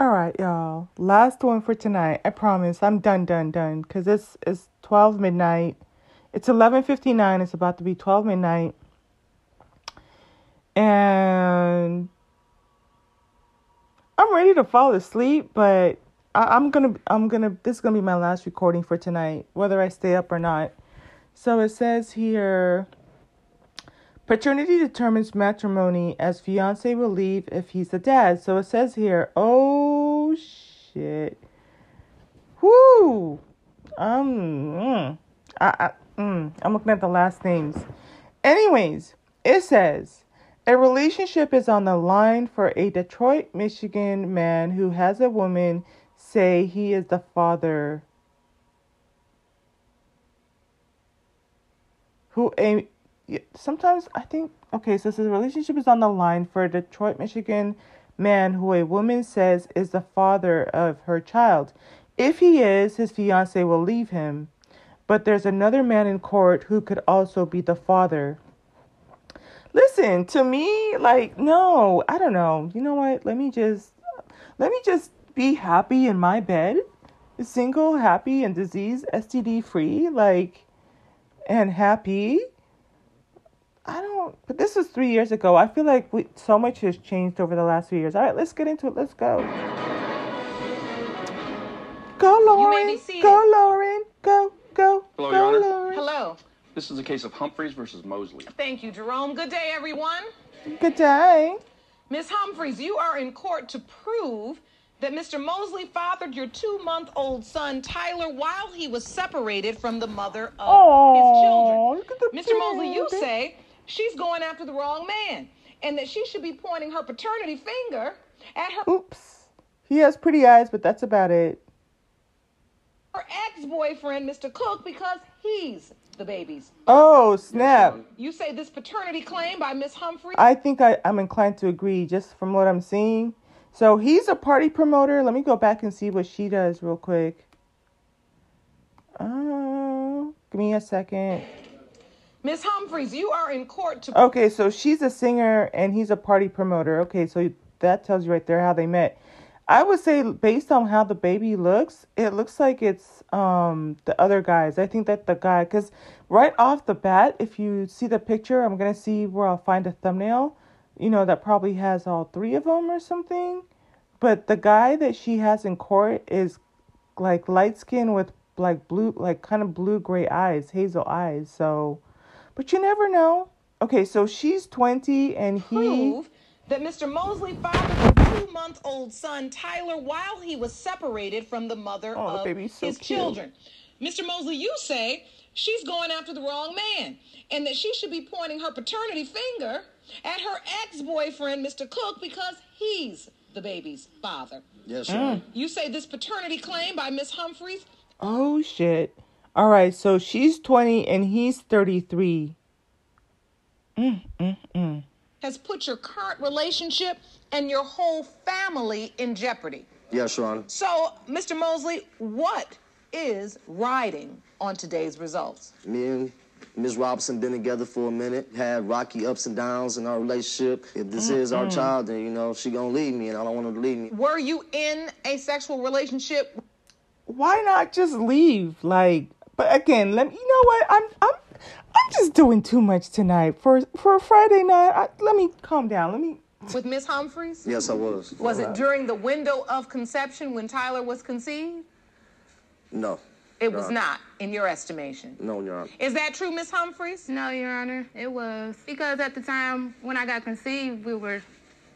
All right, y'all. Last one for tonight. I promise. I'm done, done, done. Cause it's it's twelve midnight. It's eleven fifty nine. It's about to be twelve midnight. And I'm ready to fall asleep, but I, I'm gonna I'm gonna this is gonna be my last recording for tonight, whether I stay up or not. So it says here paternity determines matrimony as fiance will leave if he's the dad. So it says here, oh shit. Whoo! Um mm, I, I mm, I'm looking at the last names. Anyways, it says a relationship is on the line for a Detroit, Michigan man who has a woman say he is the father who a sometimes I think okay, so this relationship is on the line for a Detroit, Michigan man who a woman says is the father of her child. If he is, his fiance will leave him. But there's another man in court who could also be the father. Listen, to me, like, no, I don't know. You know what? Let me just let me just be happy in my bed. Single, happy, and disease STD free, like and happy. I don't but this was three years ago. I feel like we, so much has changed over the last few years. All right, let's get into it. Let's go. Go, Lauren. Go, Lauren. Go, go, Hello, go, Your Honor. Lauren. Hello. This is a case of Humphreys versus Mosley. Thank you, Jerome. Good day, everyone. Good day. Miss Humphreys, you are in court to prove that Mr. Mosley fathered your two month old son, Tyler, while he was separated from the mother of Aw, his children. look at the Mr. Mosley, you say she's going after the wrong man and that she should be pointing her paternity finger at her, Oops. He has pretty eyes, but that's about it. her ex boyfriend, Mr. Cook, because he's the baby's. Oh, snap. You say this paternity claim by Miss Humphrey? I think I, I'm inclined to agree just from what I'm seeing. So he's a party promoter. Let me go back and see what she does real quick. Uh, give me a second. Miss Humphreys, you are in court to Okay, so she's a singer and he's a party promoter. Okay, so that tells you right there how they met. I would say based on how the baby looks, it looks like it's um the other guys. I think that the guy cuz right off the bat, if you see the picture, I'm going to see where I'll find a thumbnail, you know, that probably has all three of them or something. But the guy that she has in court is like light skin with like blue like kind of blue gray eyes, hazel eyes. So but you never know. Okay, so she's 20 and he prove that Mr. Mosley fathered a two month old son, Tyler, while he was separated from the mother Oh, the of baby's so his cute. children. Mr. Mosley, you say she's going after the wrong man and that she should be pointing her paternity finger at her ex boyfriend, Mr. Cook, because he's the baby's father. Yes, Mm. You say this paternity claim by Miss Humphreys Oh shit. All right, so she's 20 and he's 33. Mm, mm, mm. has put your current relationship and your whole family in jeopardy. Yes, Your Honor. So, Mr. Mosley, what is riding on today's results? Me and Ms. Robinson been together for a minute, had rocky ups and downs in our relationship. If this is our child, then you know she gonna leave me, and I don't want her to leave me. Were you in a sexual relationship? Why not just leave? Like, but again, let me you know what? I'm I'm I'm just doing too much tonight for for a Friday night. I, let me calm down. Let me With Miss Humphreys? Yes, I was. Was it during the window of conception when Tyler was conceived? No, It was Right. not, in your estimation. no, Your Honor. Is that true, Miss Humphreys? No, Your Honor, it was. Because at the time when I got conceived, we were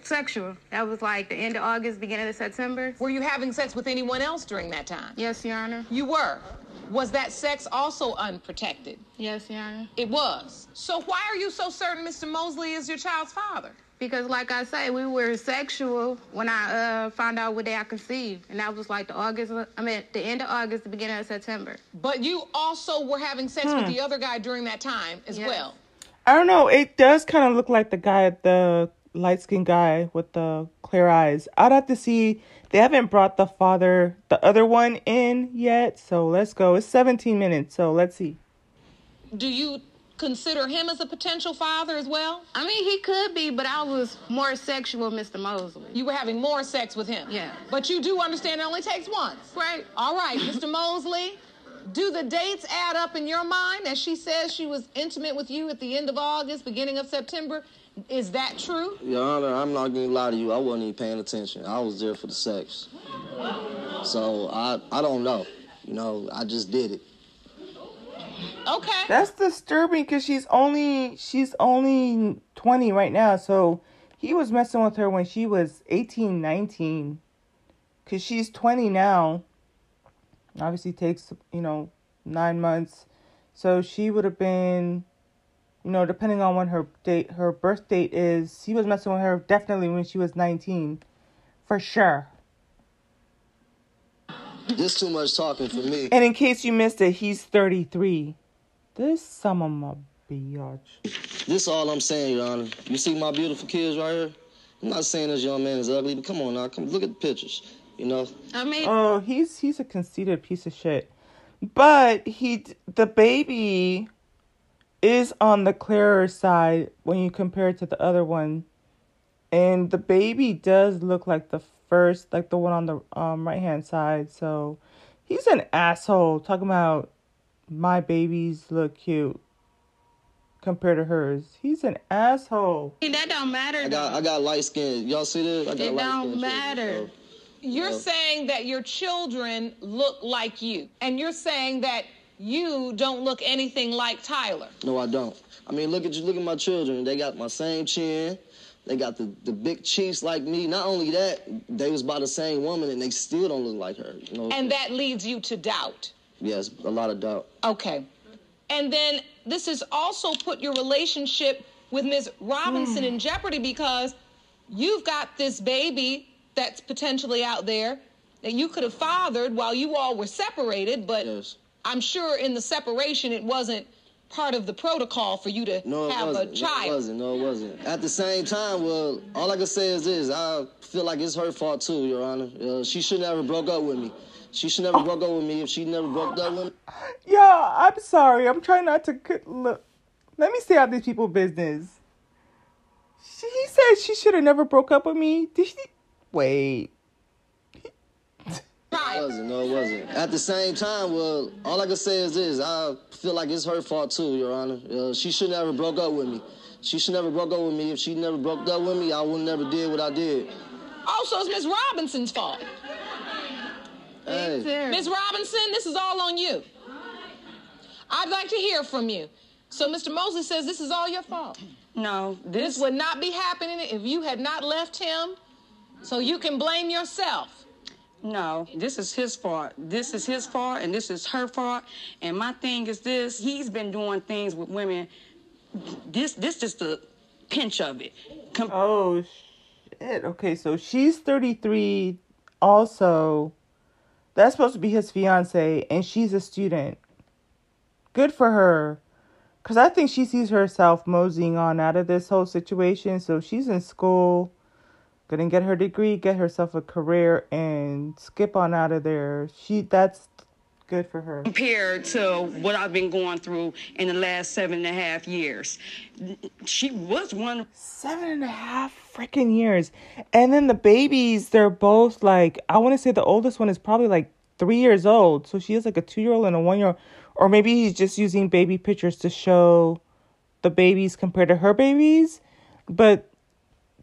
sexual. That was like the end of August, beginning of September. Were you having sex with anyone else during that time? Yes, Your Honor. You were. Was that sex also unprotected? Yes, Your Honor. It was. So why are you so certain Mr. Mosley is your child's father? Because, like I say, we were sexual when I uh, found out what day I conceived, and that was like the August. I mean, the end of August, the beginning of September. But you also were having sex with the other guy during that time as Yes. well. I don't know. It does kind of look like the guy, at the light skinned guy with the clear eyes. I'd have to see. They haven't brought the father, the other one, in yet. So let's go. It's 17 minutes. So let's see. Do you consider him as a potential father as well? I mean, he could be, but I was more sexual, Mr. Mosley. You were having more sex with him. Yeah. But you do understand it only takes once. Right. All right, Mr. Mosley, do the dates add up in your mind as she says she was intimate with you at the end of August, beginning of September? Is that true? Your Honor, I'm not gonna lie to you. I wasn't even paying attention. I was there for the sex. So I I don't know. You know, I just did it. Okay. That's disturbing because she's only she's only 20 right now. So he was messing with her when she was 18, 19. Because she's 20 now. Obviously takes, you know, nine months. So she would have been, you know, depending on when her date, her birth date is, he was messing with her definitely when she was 19. For sure. This too much talking for me. And in case you missed it, he's 33. This some of my biatch. This all I'm saying, Your Honor. You see my beautiful kids right here? I'm not saying this young man is ugly, but come on now, come look at the pictures. You know, I mean, Oh, he's he's a conceited piece of shit. But he the baby is on the clearer side when you compare it to the other one. And the baby does look like the first, like the one on the um, right hand side. So he's an asshole talking about my babies look cute compared to hers. He's an asshole. that don't matter. I got. I got light skin. Y'all see this? I got It light don't skin. matter. You're Yeah. saying that your children look like you, and you're saying that you don't look anything like Tyler. No, I don't. I mean, look at you. Look at my children. They got my same chin. They got the, the big cheeks like me. Not only that, they was by the same woman, and they still don't look like her. You know. And that leads you to doubt. yes, a lot of doubt. Okay. And then this has also put your relationship with Ms. Robinson in hmm. jeopardy because you've got this baby that's potentially out there that you could have fathered while you all were separated, but Yes. I'm sure in the separation it wasn't part of the protocol for you to No, it have a wasn't. No, it wasn't. No, it wasn't. At the same time, well, all I can say is this: I feel like it's her fault too, Your Honor. Uh, she should never broke up with me. She should never broke up with me if she never broke up with me. Yeah, I'm sorry. I'm trying not to look. Let me stay out these people business. She he said she should have never broke up with me. Did she? Wait. It wasn't. No, it wasn't. At the same time, well, all I can say is this: I feel like it's her fault too, Your Honor. Uh, she should never broke up with me. She should never broke up with me. If she never broke up with me, I would never did what I did. Also, it's Ms. Robinson's fault. Hey, Sir. Ms. Robinson, this is all on you. I'd like to hear from you. So, Mr. Mosley says this is all your fault. No, This this would not be happening if you had not left him. So you can blame yourself. No, this is his fault. This is his fault, and this is her fault. And my thing is this: he's been doing things with women. This, this just the pinch of it. Com- Oh shit. Okay, so she's 33 also. That's supposed to be his fiance and she's a student. Good for her. Cuz I think she sees herself moseying on out of this whole situation. So she's in school, to get her degree, get herself a career and skip on out of there. She that's good for her. compared to what I've been going through in the last seven and a half years, she was one. Seven and a half freaking years. And then the babies, they're both like, I want to say the oldest one is probably like three years old. So she has like a two year old and a one year old. Or maybe he's just using baby pictures to show the babies compared to her babies. But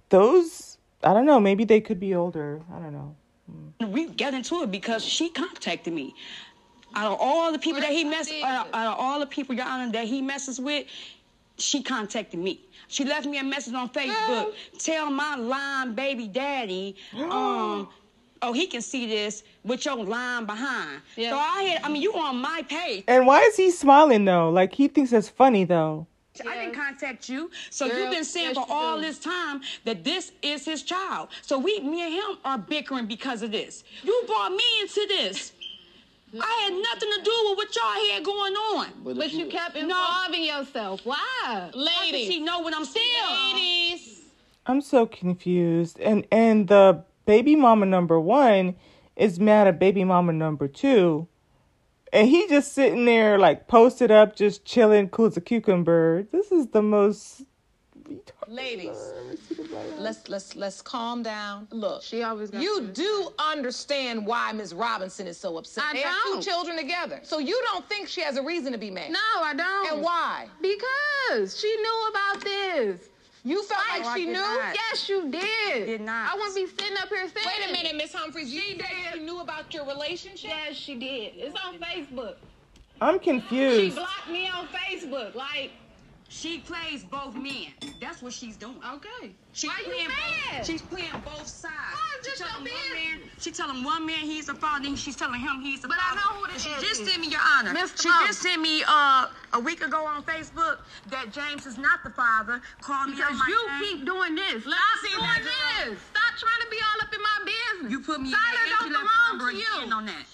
those, I don't know, maybe they could be older. I don't know. We got into it because she contacted me. Out of all the people that he mess, out of, out of all the people, Your Honor, that he messes with, she contacted me. She left me a message on Facebook. Tell my lying baby daddy, um, oh, he can see this with your line behind. Yeah. So I had, I mean, you on my page. And why is he smiling though? Like he thinks that's funny though. I didn't contact you. So Girl, you've been saying yes, for all do. this time that this is his child. So we, me and him are bickering because of this. You brought me into this. I had nothing to do with what y'all had going on. but, But if you kept involving yourself. Why? Ladies. How does Ladies. she know what I'm saying? Ladies. I'm so confused. And and the baby mama number one is mad at baby mama number two. And he just sitting there like posted up, just chilling, cool as a cucumber. This is the most. Ladies, let's let's let's calm down. Look, She always got you to do understand why Miss Robinson is so upset. I they have don't. two children together, so you don't think she has a reason to be mad. No, I don't. And why? Because she knew about this. You felt Like like she she knew? knew. Yes, you did. did not. I wouldn't be sitting up here saying. Wait a minute, Miss Humphreys. You She said did. she knew about your relationship. Yes, she did. It's on Facebook. I'm confused. She blocked me on Facebook. Like, She plays both men. That's what she's doing. okay. She's Why you playing mad? both. She's playing both sides. Why is She telling one man. She telling one man he's the father, then she's telling him he's the But I know who the She is. just sent me your honor. Mr. She just sent me uh, a week ago on Facebook that James is not the father. Called me Because you name. keep doing this. Stop see doing this. Stop trying to be all up in my business. You put me Tyler in don't that belong number to you. on that.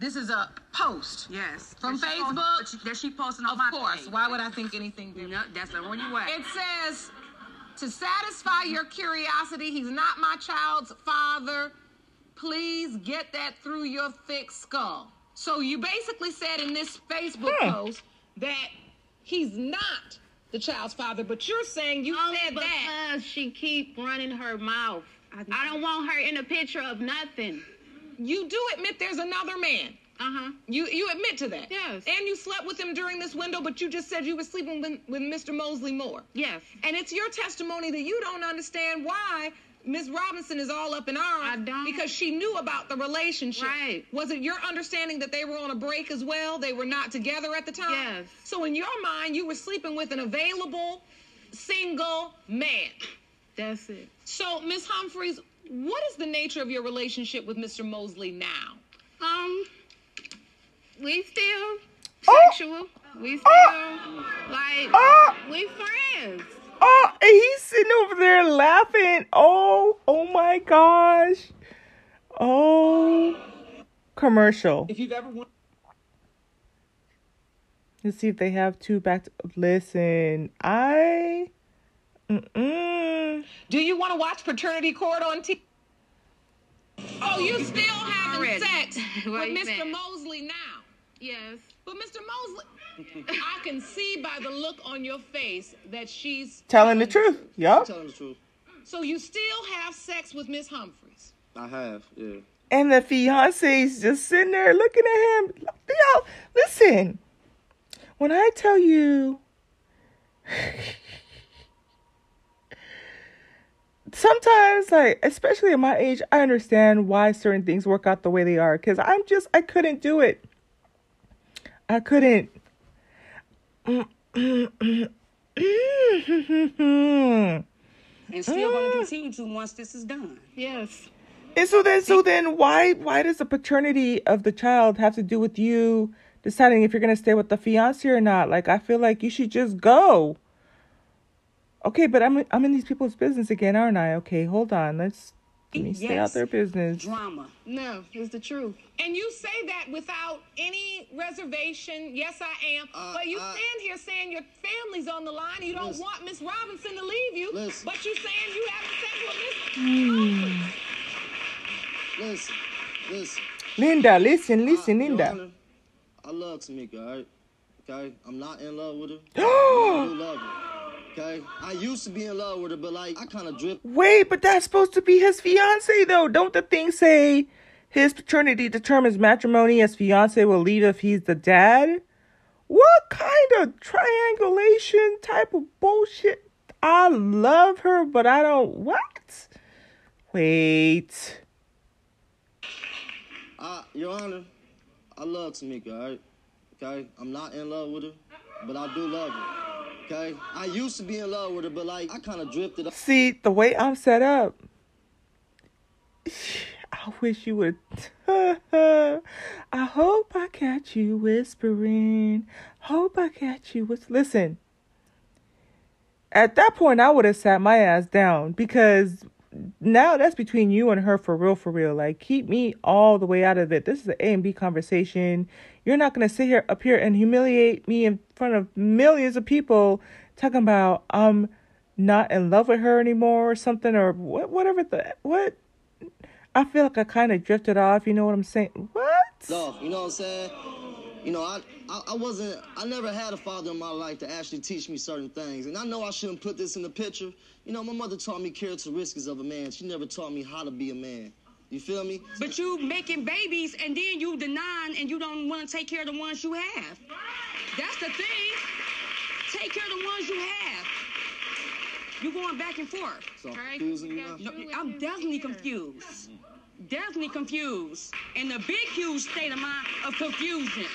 This is a post. Yes. From That she post- Facebook? that she, that she posting on Of my course. page. Why would I think anything different? No, that's the only way. It says, to satisfy your curiosity, he's not my child's father. Please get that through your thick skull. So you basically said in this Facebook Hmm. post that he's not the child's father, but you're saying you Only said that. because she keep running her mouth. I don't want her in a picture of nothing. You do admit there's another man. Uh-huh. You you admit to that. Yes. And you slept with him during this window, but you just said you were sleeping with, with Mr. Mosley Moore. Yes. And it's your testimony that you don't understand why Miss Robinson is all up in arms. I don't. Because she knew about the relationship. Right. Was it your understanding that they were on a break as well? They were not together at the time? Yes. So in your mind, you were sleeping with an available, single man. That's it. So, Miss Humphreys, what is the nature of your relationship with Mr. Mosley now? Um, we still Oh. sexual. We still like Oh. we friends. Oh, and he's sitting over there laughing. Oh, oh my gosh. Oh, commercial. If you've ever wanted Let's see if they have two back. To, listen, I. Mm-mm. Do you want to watch Paternity Court on TV? Oh, you still having Already. sex with Mr. minute. Mosley now? Yes. But Mr. Mosley, I can see by the look on your face that she's Telling the truth. Yup. Telling the truth. So you still have sex with Miss Humphreys? I have, yeah. And the fiance's just sitting there looking at him. Yo, listen. When I tell you. Sometimes, like, especially at my age, I understand why certain things work out the way they are. Because I'm just, I couldn't do it. I couldn't. and still going to continue to once this is done. Yes. And so then, so then, why why does the paternity of the child have to do with you deciding if you're gonna stay with the fiance or not? Like, I feel like you should just go. Okay, but I'm I'm in these people's business again, aren't I? Okay, hold on. Let's let me stay out their business. Drama. No, it's the truth. And you say that without any reservation. Yes, I am. Uh, but you uh, stand here saying your family's on the line. You don't Listen. want Miss Robinson to leave you. Listen. But you're saying you having sex with Miss Humphreys. Listen, listen. Linda, listen, listen, I, Your Linda. Honor, I love Tamika, alright? Okay? I'm not in love with her. but I do love her. Okay? I used to be in love with her, but like, I kind of drift. Wait, but that's supposed to be his fiance though. Don't the thing say his paternity determines matrimony, his fiance will leave if he's the dad? What kind of triangulation type of bullshit? I love her, but I don't what? Wait. I, Your Honor, I love Tamika, alright? Okay? I'm not in love with her, but I do love her. Okay? I used to be in love with her, but like, I kind of drifted up. See, the way I'm set up, I wish you would. I hope I catch you whispering. Hope I catch you whis- Listen, at that point, I would have sat my ass down because now that's between you and her for real, for real. Like, keep me all the way out of it. This is an A and B conversation. You're not gonna sit here up here and humiliate me in front of millions of people talking about I'm not in love with her anymore or something or what, whatever the what. I feel like I kind of drifted off. You know what I'm saying? What? You know what I'm saying? You know, I, I I wasn't I never had a father in my life to actually teach me certain things. And I know I shouldn't put this in the picture. You know, my mother taught me characteristics of a man. She never taught me how to be a man. You feel me? But you making babies and then you denying and you don't want to take care of the ones you have. That's the thing. Take care of the ones you have. You're going back and forth. So I'm confusing you now? No, I'm definitely confused. Definitely confused. In the big, huge state of mind of confusion.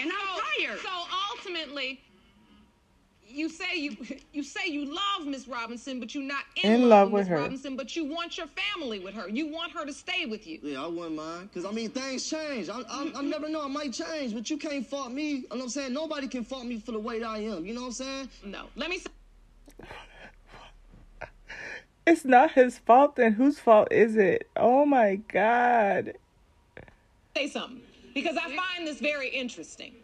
And I'm tired. So ultimately, you say you you say you love Miss Robinson, but you're not in, In love, love with with Miss her. Robinson, but you want your family with her. You want her to stay with you. Yeah, I wouldn't mind. Because, I mean, things change. I, I, I never know. I might change, but you can't fault me. You know what I'm saying? Nobody can fault me for the way that I am. You know what I'm saying? No, let me It's not his fault, then whose fault is it? Oh my god. say something because I find this very interesting.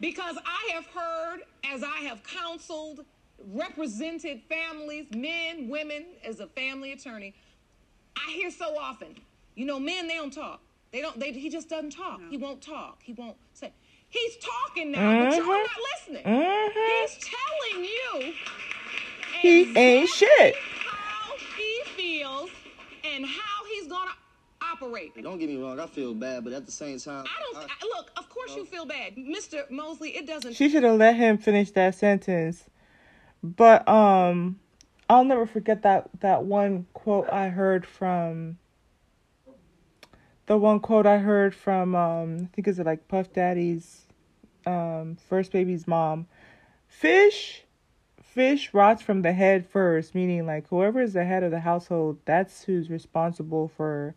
Because I have heard, as I have counseled, represented families, men, women, as a family attorney, I hear so often, you know, men they don't talk. They don't. They, he just doesn't talk. He won't talk. He won't say. He's talking now, but you're Mhm. not listening. Mhm. He's telling you. He ain't shit. How and how he's gonna operate. Don't get me wrong. I feel bad, but at the same time, I don't I, look. Of course, you feel bad, Mr. Mosley. It doesn't. She should have let him finish that sentence. But um I'll never forget that that one quote I heard from the one quote I heard from um I think it's like Puff Daddy's um first baby's mom. Fish fish rots from the head first, meaning like whoever is the head of the household, that's who's responsible for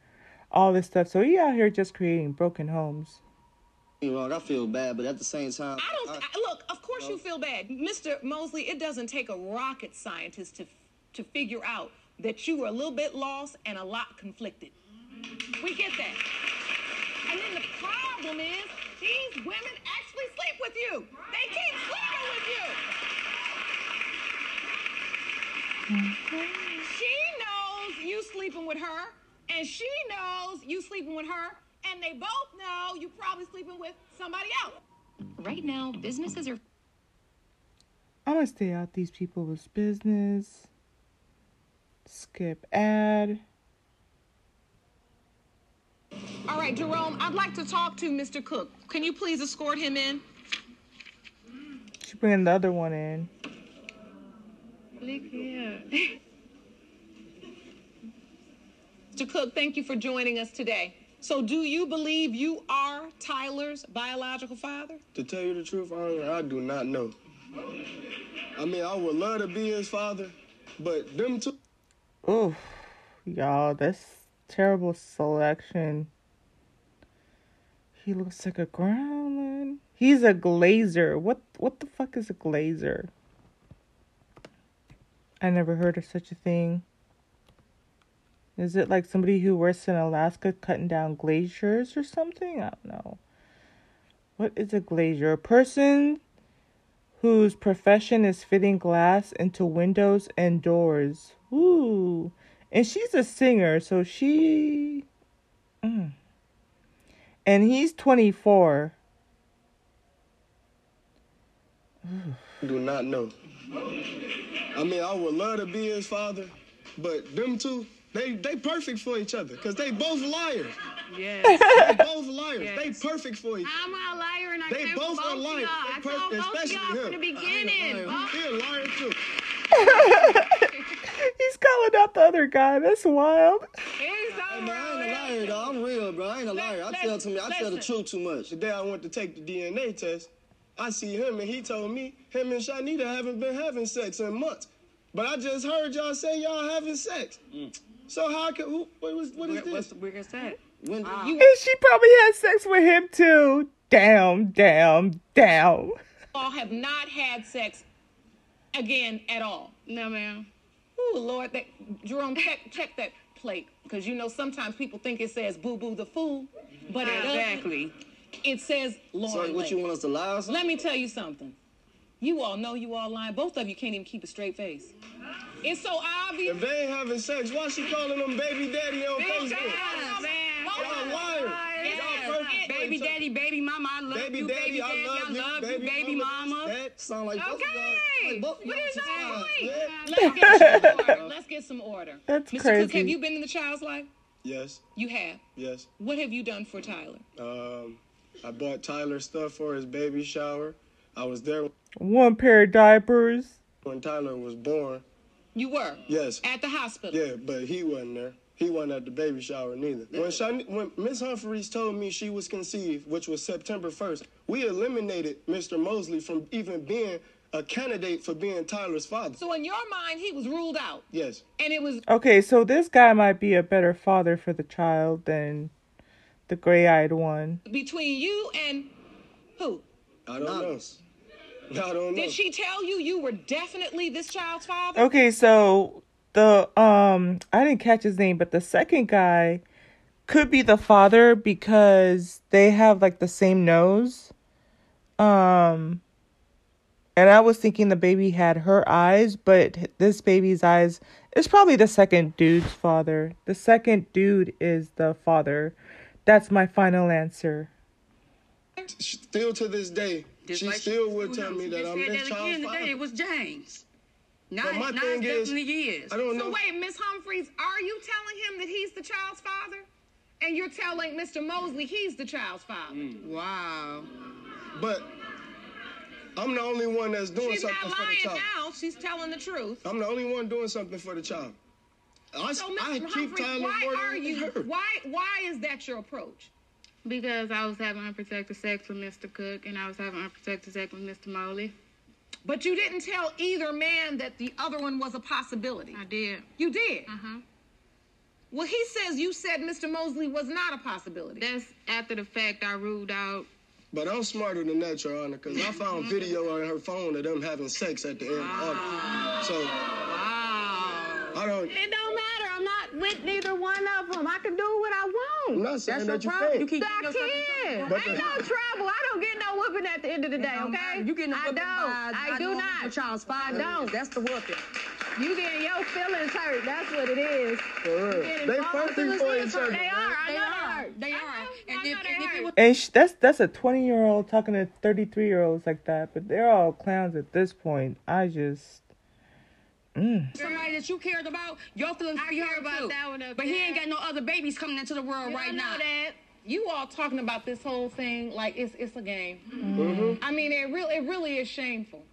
all this stuff. So he out here just creating broken homes. Don't wrong. I feel bad, but at the same time, I don't I, look. Of course, you feel bad, Mr. Mosley. It doesn't take a rocket scientist to to figure out that you were a little bit lost and a lot conflicted. We get that. And then the problem is these women actually sleep with you. They keep sleeping with you. Mm-hmm. She knows you sleeping with her, and she knows you sleeping with her, and they both know you probably sleeping with somebody else. Right now, businesses are I'm gonna stay out these people's business. Skip ad. All right, Jerome, I'd like to talk to Mr. Cook. Can you please escort him in? She bringing the other one in. Look here. Mr. Cook, thank you for joining us today. So, do you believe you are Tyler's biological father? To tell you the truth, I, I do not know. I mean, I would love to be his father, but them two. Oof, y'all, that's terrible selection. He looks like a gremlin. He's a glazer. What what the fuck is a glazer? I never heard of such a thing. Is it like somebody who works in Alaska cutting down glaciers or something? I don't know. What is a glazier? A person whose profession is fitting glass into windows and doors. Ooh. And she's a singer, so she. Mm. And he's 24. do not know. I mean, I would love to be his father, but them two, they they perfect for each other because they both liars. Yes. They both liars. Yes. They perfect for each other. I'm a liar and I They came both for are both of liars. y'all. I They told both of especially y'all from the I ain't a beginning. liar. both- He a liar too. He's calling out the other guy. That's wild. He's Hey, man, I ain't a liar, though. I'm real, bro. I ain't a liar. I tell to me, I tell the truth too much. The day I went to take the DNA test, I see him and he told me him and Shanita haven't been having sex in months. But I just heard y'all say y'all having sex. Mm. So how could who, what was what is Where- What's, this? where's that? When You And she probably had sex with him too. Down, down, down. all have not had sex again at all. No, ma'am. Ooh, Lord, that Jerome, check check that plate because you know sometimes people think it says "Boo Boo the Fool," but it. Ah, exactly. It says Lauren. so what you want us to lie or something? Let me tell you something. You all know you all lying. Both of you can't even keep a straight face. It's so obvious. If they ain't having sex, why she calling them baby daddy on Facebook? Yes, man. Y'all liars. Yes. Y'all perfect for Baby daddy, baby mama, I love They you, baby daddy. I daddy, love I you, love you, baby, baby mama. That sound like both. Okay. Like both of What y'all is that? fine, Let's get some order. Let's get some order. That's Mr. Cook, have you been in the child's life? Yes, You have. yes. What have you done for Tyler? Um, I bought Tyler stuff for his baby shower. I was there One pair of diapers. when Tyler was born. You were Yes. at the hospital. Yeah, but he wasn't there. He wasn't at the baby shower neither. When Shani, when Miss Humphreys told me she was conceived, which was September 1st, we eliminated Mr. Mosley from even being a candidate for being Tyler's father. So in your mind, he was ruled out, Yes. and it was Okay, so this guy might be a better father for the child than the gray-eyed one. between you and who? I don't know. I don't know. Did she tell you you were definitely this child's father? Okay, so the um I didn't catch his name, but the second guy could be the father because they have like the same nose. Um and I was thinking the baby had her eyes, but this baby's eyes is probably the second dude's father. The second dude is the father. That's my final answer. Still to this day, Just she like still she would tell him. me that I'm said this that child's again today. father. It was James. Now, But my now thing it is, definitely is. I don't So know. wait, Miss Humphreys, are you telling him that he's the child's father? And you're telling Mr. Mosley he's the child's father. Hmm. Wow. But I'm the only one that's doing She's something not for the lying child. now. She's telling the truth. I'm the only one doing something for the child. I, So, I Mr. keep Humphreys, why more are you? her. Why? Why is that your approach? Because I was having unprotected sex with Mr. Cook and I was having unprotected sex with Mr. Mosley. But you didn't tell either man that the other one was a possibility. I did. You did. Uh-huh. Well, he says you said Mr. Mosley was not a possibility. That's after the fact I ruled out. But I'm smarter than that, Your Honor, because I found video on her phone of them having sex at the end of August. So Wow. I don't. It don't matter. I'm not with neither one of them. I can do what I want. I'm not saying That's that your you problem. You can't. keep I getting can. But Ain't the- no trouble. I don't get no whooping at the end of the day, okay? You getting a I whooping don't. by- I by do not. your child's I don't. That's the whooping. You getting your feelings hurt. That's what it is. For real. Getting They my perfect feelings for each other. They are. I They know are. hurt. They are. And if, and if it was And sh- that's that's a 20-year-old talking to 33-year-olds like that, but they're all clowns at this point. I just somebody that you cared about, your feelings I be care about too. that one up but he ain't got no other babies coming into the world You right don't now. know that. you all talking about this whole thing like it's it's a game. Mm-hmm. I mean, it really it really is shameful.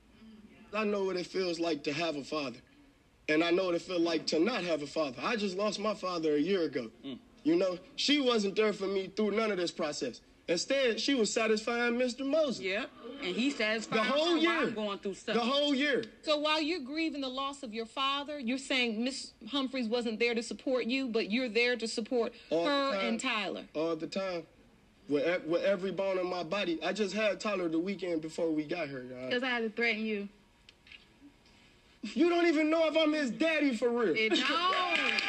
I know what it feels like to have a father. And I know what it feels like to not have a father. I just lost my father a year ago. You know, she wasn't there for me through none of this process. Instead, she was satisfying Mr. Mosley. Yeah. And he satisfied The whole her year. Going through stuff. The whole year. So while you're grieving the loss of your father, you're saying Miss Humphreys wasn't there to support you, but you're there to support All the her time. and Tyler. all the time. With, with every bone in my body. I just had Tyler the weekend before we got here, y'all. Because I had to threaten you. You don't even know if I'm his daddy for real. It You just sat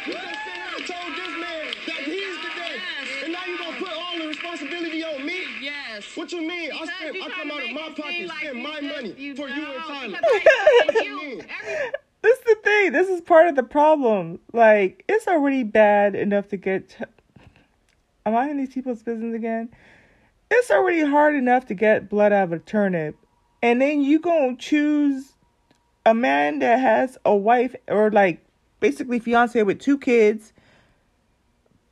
here told this man that he's the daddy. And now you gonna put all the responsibility on me? Yes. What you mean? I Because spent, you I come out of my pocket, like spend my just- money you for you and don't. Tyler. What told you you, mean? every- this is the thing. This is part of the problem. Like it's already bad enough to get. Am I in these people's business again? It's already hard enough to get blood out of a turnip, and then you gonna choose a man that has a wife or like basically fiance with two kids,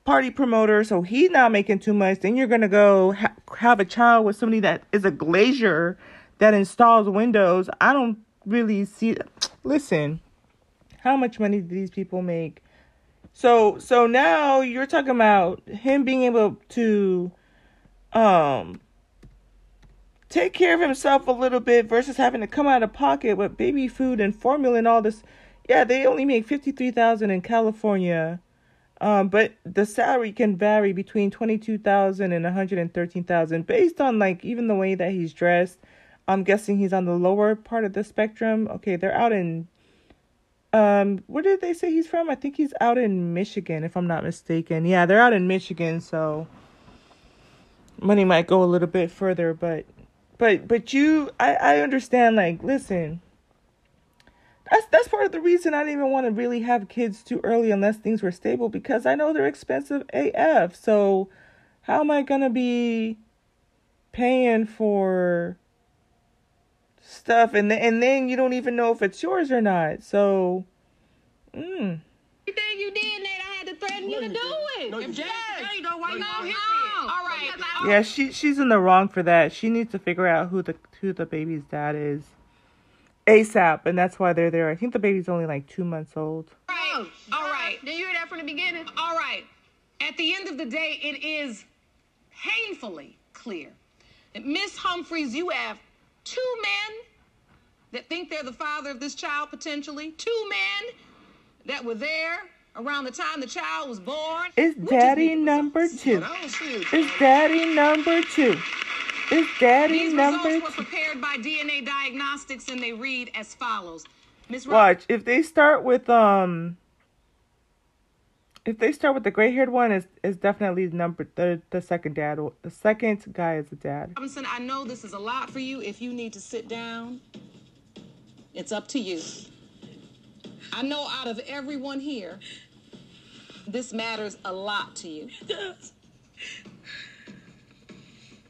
party promoter, so he's not making too much. Then you're gonna go ha- have a child with somebody that is a glazier that installs windows. I don't really see. Listen, how much money do these people make? So so now you're talking about him being able to um take care of himself a little bit versus having to come out of pocket with baby food and formula and all this. Yeah, they only make fifty three thousand in California. Um, but the salary can vary between 22,000 and 113,000 based on like even the way that he's dressed. I'm guessing he's on the lower part of the spectrum. Okay, they're out in um where did they say he's from? I think he's out in Michigan if I'm not mistaken. Yeah, they're out in Michigan, so money might go a little bit further, but but but you I I understand like listen. That's that's part of the reason I didn't even want to really have kids too early unless things were stable because I know they're expensive AF. So how am I going to be paying for stuff and then, and then you don't even know if it's yours or not. So, mm. Everything you did, Nate, I had to threaten you to do it. No, you if didn't. Jay, you know why you No, don't hit no. All right. Yeah, she she's in the wrong for that. She needs to figure out who the who the baby's dad is. ASAP, and that's why they're there. I think the baby's only like two months old. Right. All right. Did you hear that from the beginning? All right. At the end of the day, it is painfully clear that Miss Humphreys, you have two men that think they're the father of this child potentially, two men that were there around the time the child was born. It's What do you daddy number two. I don't see it. It's daddy number two. It's daddy These number results were prepared by DNA Diagnostics and they read as follows. Miss Ro- Watch if they start with um. If they start with the gray haired one, is is definitely number the the second dad. The second guy is the dad. Robinson, I know this is a lot for you. If you need to sit down, it's up to you. I know out of everyone here, this matters a lot to you.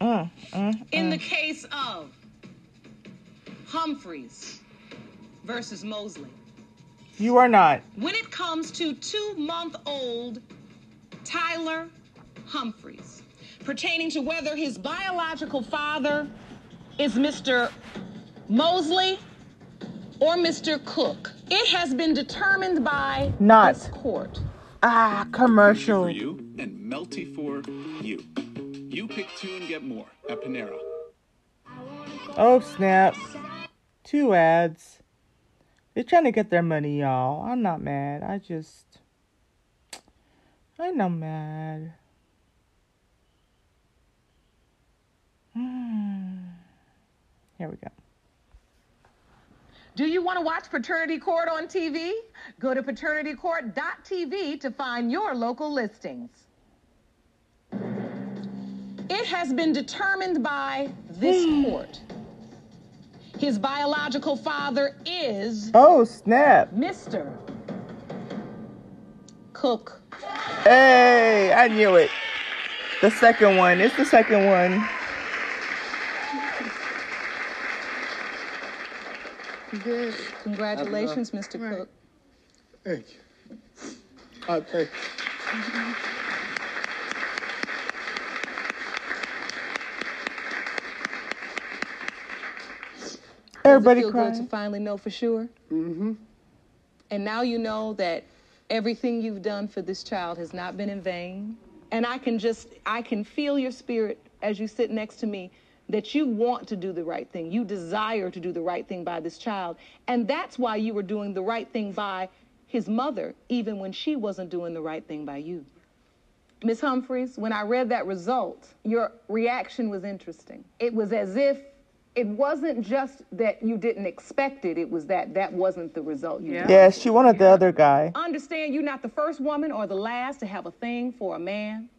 Mm, mm, In the case of Humphreys versus Mosley, You are not. when it comes to two month old Tyler Humphreys, pertaining to whether his biological father is Mr. Mosley or Mr. Cook, it has been determined by Not. this court. Ah, commercial. for you and melty for you. You pick two and get more at Panera. Oh snap! Two ads. They're trying to get their money, y'all. I'm not mad. I just, I'm not mad. Here we go. Do you want to watch Paternity Court on TV? Go to paternitycourt.tv to find your local listings. It has been determined by this court. His biological father is Oh snap! Mr. Cook. Hey, I knew it. The second one. It's the second one. Good. Congratulations, Mr. Cook. Thank you. I thank you. Everybody Does it feel good to finally know for sure? Mm-hmm. And now you know that everything you've done for this child has not been in vain. And I can just, I can feel your spirit as you sit next to me that you want to do the right thing. You desire to do the right thing by this child. And that's why you were doing the right thing by his mother, even when she wasn't doing the right thing by you. Miss Humphreys, when I read that result, your reaction was interesting. It was as if it wasn't just that you didn't expect it, it was that that wasn't the result you wanted. Yeah, she wanted the other guy. Understand you're not the first woman or the last to have a thing for a man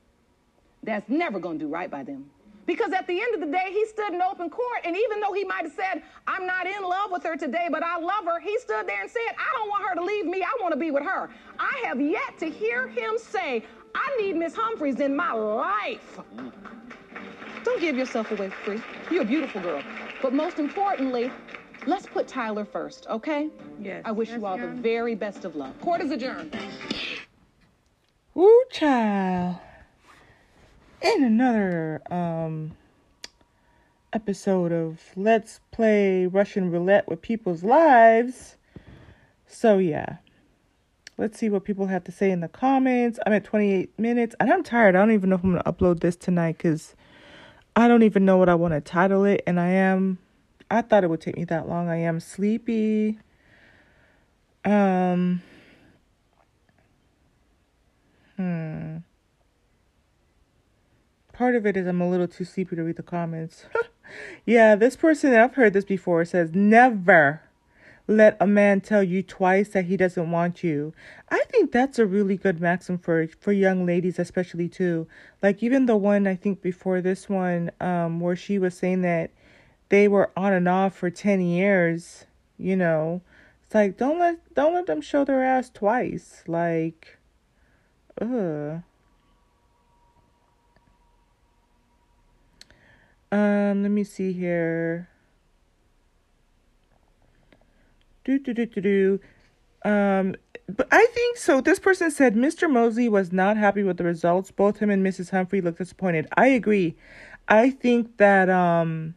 that's never going to do right by them. Because at the end of the day, he stood in open court, and even though he might have said, I'm not in love with her today, but I love her, he stood there and said, I don't want her to leave me, I want to be with her. I have yet to hear him say, I need Miss Humphreys in my life. Don't give yourself away for free. You're a beautiful girl. But most importantly, let's put Tyler first, okay? Yes. I wish you all the very best of luck. Court is adjourned. Woo child. In another um episode of Let's Play Russian Roulette with People's Lives. So yeah. Let's see what people have to say in the comments. I'm at 28 minutes and I'm tired. I don't even know if I'm going to upload this tonight cuz I don't even know what I want to title it and I am I thought it would take me that long. I am sleepy. Um Hmm. Part of it is I'm a little too sleepy to read the comments. yeah, this person, I've heard this before, says never let a man tell you twice that he doesn't want you. I think that's a really good maxim for for young ladies especially too. Like even the one I think before this one um where she was saying that they were on and off for 10 years, you know. It's like don't let don't let them show their ass twice. Like ugh. Um, let me see here. Do do do do do. Um, but I think so. This person said Mr. Mosley was not happy with the results. Both him and Mrs. Humphrey looked disappointed. I agree. I think that um,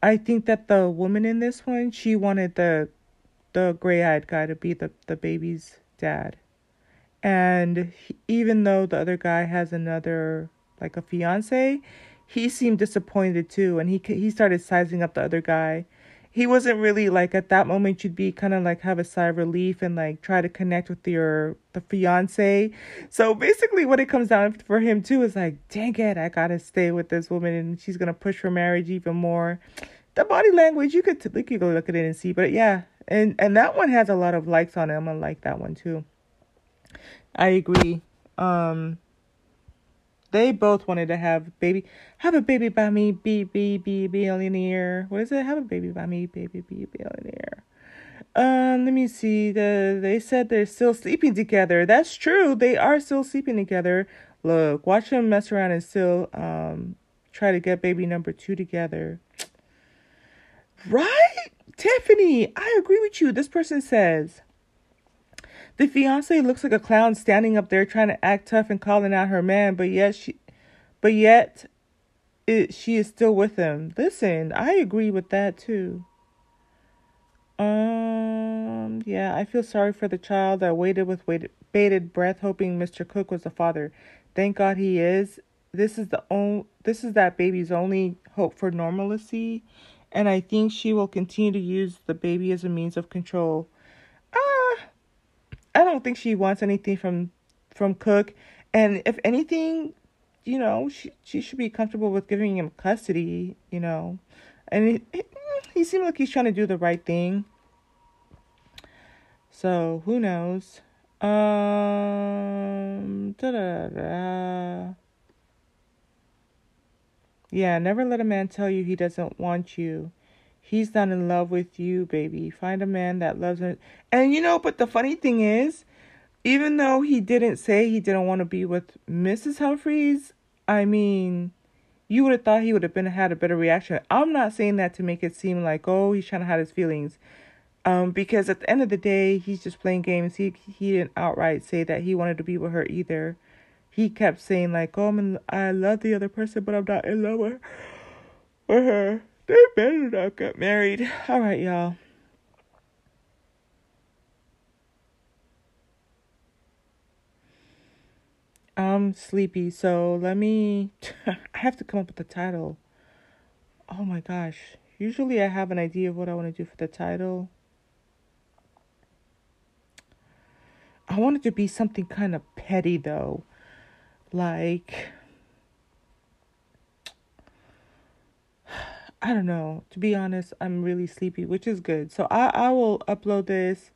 I think that the woman in this one she wanted the the gray-eyed guy to be the the baby's dad, and he, even though the other guy has another like a fiance, he seemed disappointed too, and he he started sizing up the other guy he wasn't really like at that moment you'd be kind of like have a sigh of relief and like try to connect with your the fiance. So basically what it comes down for him too is like dang it i gotta stay with this woman and she's gonna push for marriage even more. The body language you could you could go look at it and see but yeah. And and that one has a lot of likes on it. I'm gonna like that one too. I agree. Um they both wanted to have baby, have a baby by me, be be be billionaire. What is it? Have a baby by me, baby be billionaire. Um, let me see. The they said they're still sleeping together. That's true. They are still sleeping together. Look, watch them mess around and still um try to get baby number two together. Right, Tiffany. I agree with you. This person says the fiance looks like a clown standing up there trying to act tough and calling out her man, but yet she but yet it, she is still with him. Listen, I agree with that too. Um, yeah, I feel sorry for the child that waited with waited, bated breath, hoping Mr. Cook was the father. Thank God he is. This is the only, this is that baby's only hope for normalcy, and I think she will continue to use the baby as a means of control. I don't think she wants anything from from Cook, and if anything, you know, she she should be comfortable with giving him custody, you know, and he he, seemed like he's trying to do the right thing. So who knows? Um, da da da. Yeah, never let a man tell you he doesn't want you. He's not in love with you, baby. Find a man that loves him. And you know, but the funny thing is, even though he didn't say he didn't want to be with Mrs. Humphreys, I mean, you would have thought he would have been had a better reaction. I'm not saying that to make it seem like oh he's trying to hide his feelings, um, because at the end of the day he's just playing games. He he didn't outright say that he wanted to be with her either. He kept saying like oh I'm in, I love the other person but I'm not in love with, her. They better not get married. All right, y'all. I'm sleepy, so let me. I have to come up with a title. Oh my gosh. Usually I have an idea of what I want to do for the title. I want it to be something kind of petty, though. Like. I don't know. To be honest, I'm really sleepy, which is good. So I, I will upload this.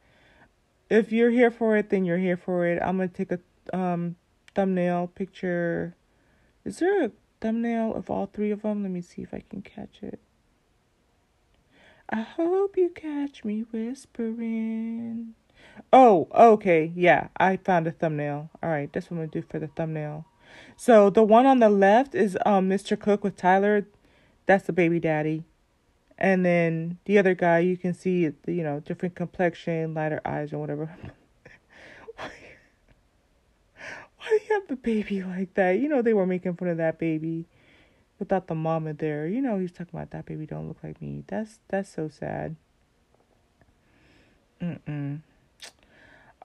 If you're here for it, then you're here for it. I'm gonna take a um thumbnail picture. Is there a thumbnail of all three of them? Let me see if I can catch it. I hope you catch me whispering. Oh, okay. Yeah, I found a thumbnail. All right, that's what I'm to do for the thumbnail. So the one on the left is um Mr. Cook with Tyler that's the baby daddy. And then the other guy, you can see, you know, different complexion, lighter eyes, or whatever. why, why do you have the baby like that? You know, they were making fun of that baby without the mama there. You know, he's talking about that baby don't look like me. That's that's so sad. Mm-mm.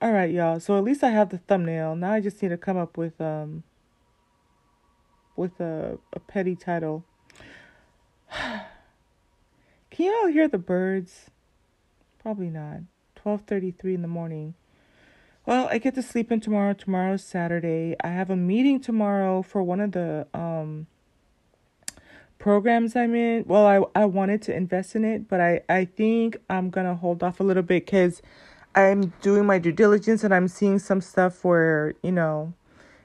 All right, y'all. So at least I have the thumbnail. Now I just need to come up with um with a a petty title. Can y'all hear the birds? Probably not. 12:33 in the morning. Well, I get to sleep in tomorrow. Tomorrow's Saturday. I have a meeting tomorrow for one of the um programs I'm in. Well, I I wanted to invest in it, but I I think I'm going to hold off a little bit cuz I'm doing my due diligence and I'm seeing some stuff where, you know,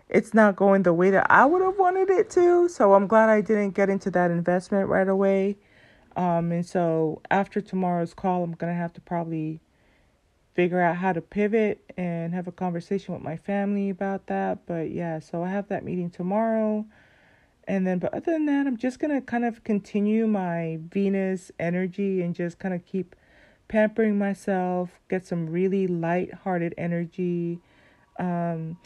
it's not going the way that I would have wanted it to. So I'm glad I didn't get into that investment right away. Um, and so after tomorrow's call, I'm going to have to probably figure out how to pivot and have a conversation with my family about that. But yeah, so I have that meeting tomorrow. And then, but other than that, I'm just gonna kind of continue my Venus energy and just kind of keep pampering myself, get some really light-hearted energy. Um,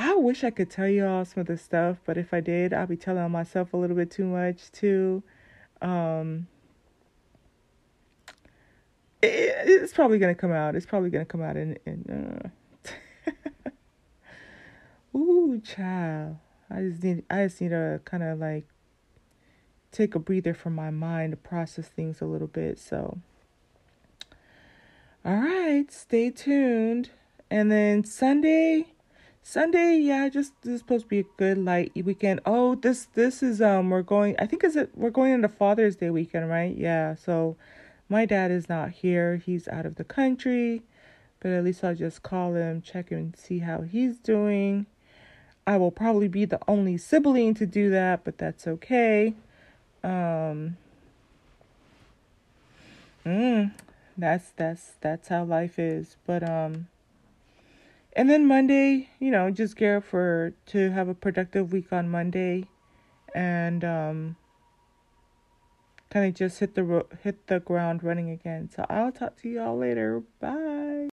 I wish I could tell you all some of the stuff, but if I did, I'll be telling myself a little bit too much too. Um, it, it's probably gonna come out. It's probably gonna come out in in. Uh... Ooh, child. I just need I just need to kind of like take a breather from my mind to process things a little bit. So all right, stay tuned. And then Sunday, Sunday, yeah, just this is supposed to be a good light weekend. Oh, this this is um we're going I think is it we're going into Father's Day weekend, right? Yeah. So my dad is not here. He's out of the country. But at least I'll just call him, check and see how he's doing. I will probably be the only sibling to do that, but that's okay. Um, mm, that's that's that's how life is. But um, and then Monday, you know, just gear up for to have a productive week on Monday, and um, kind of just hit the ro- hit the ground running again. So I'll talk to y'all later. Bye.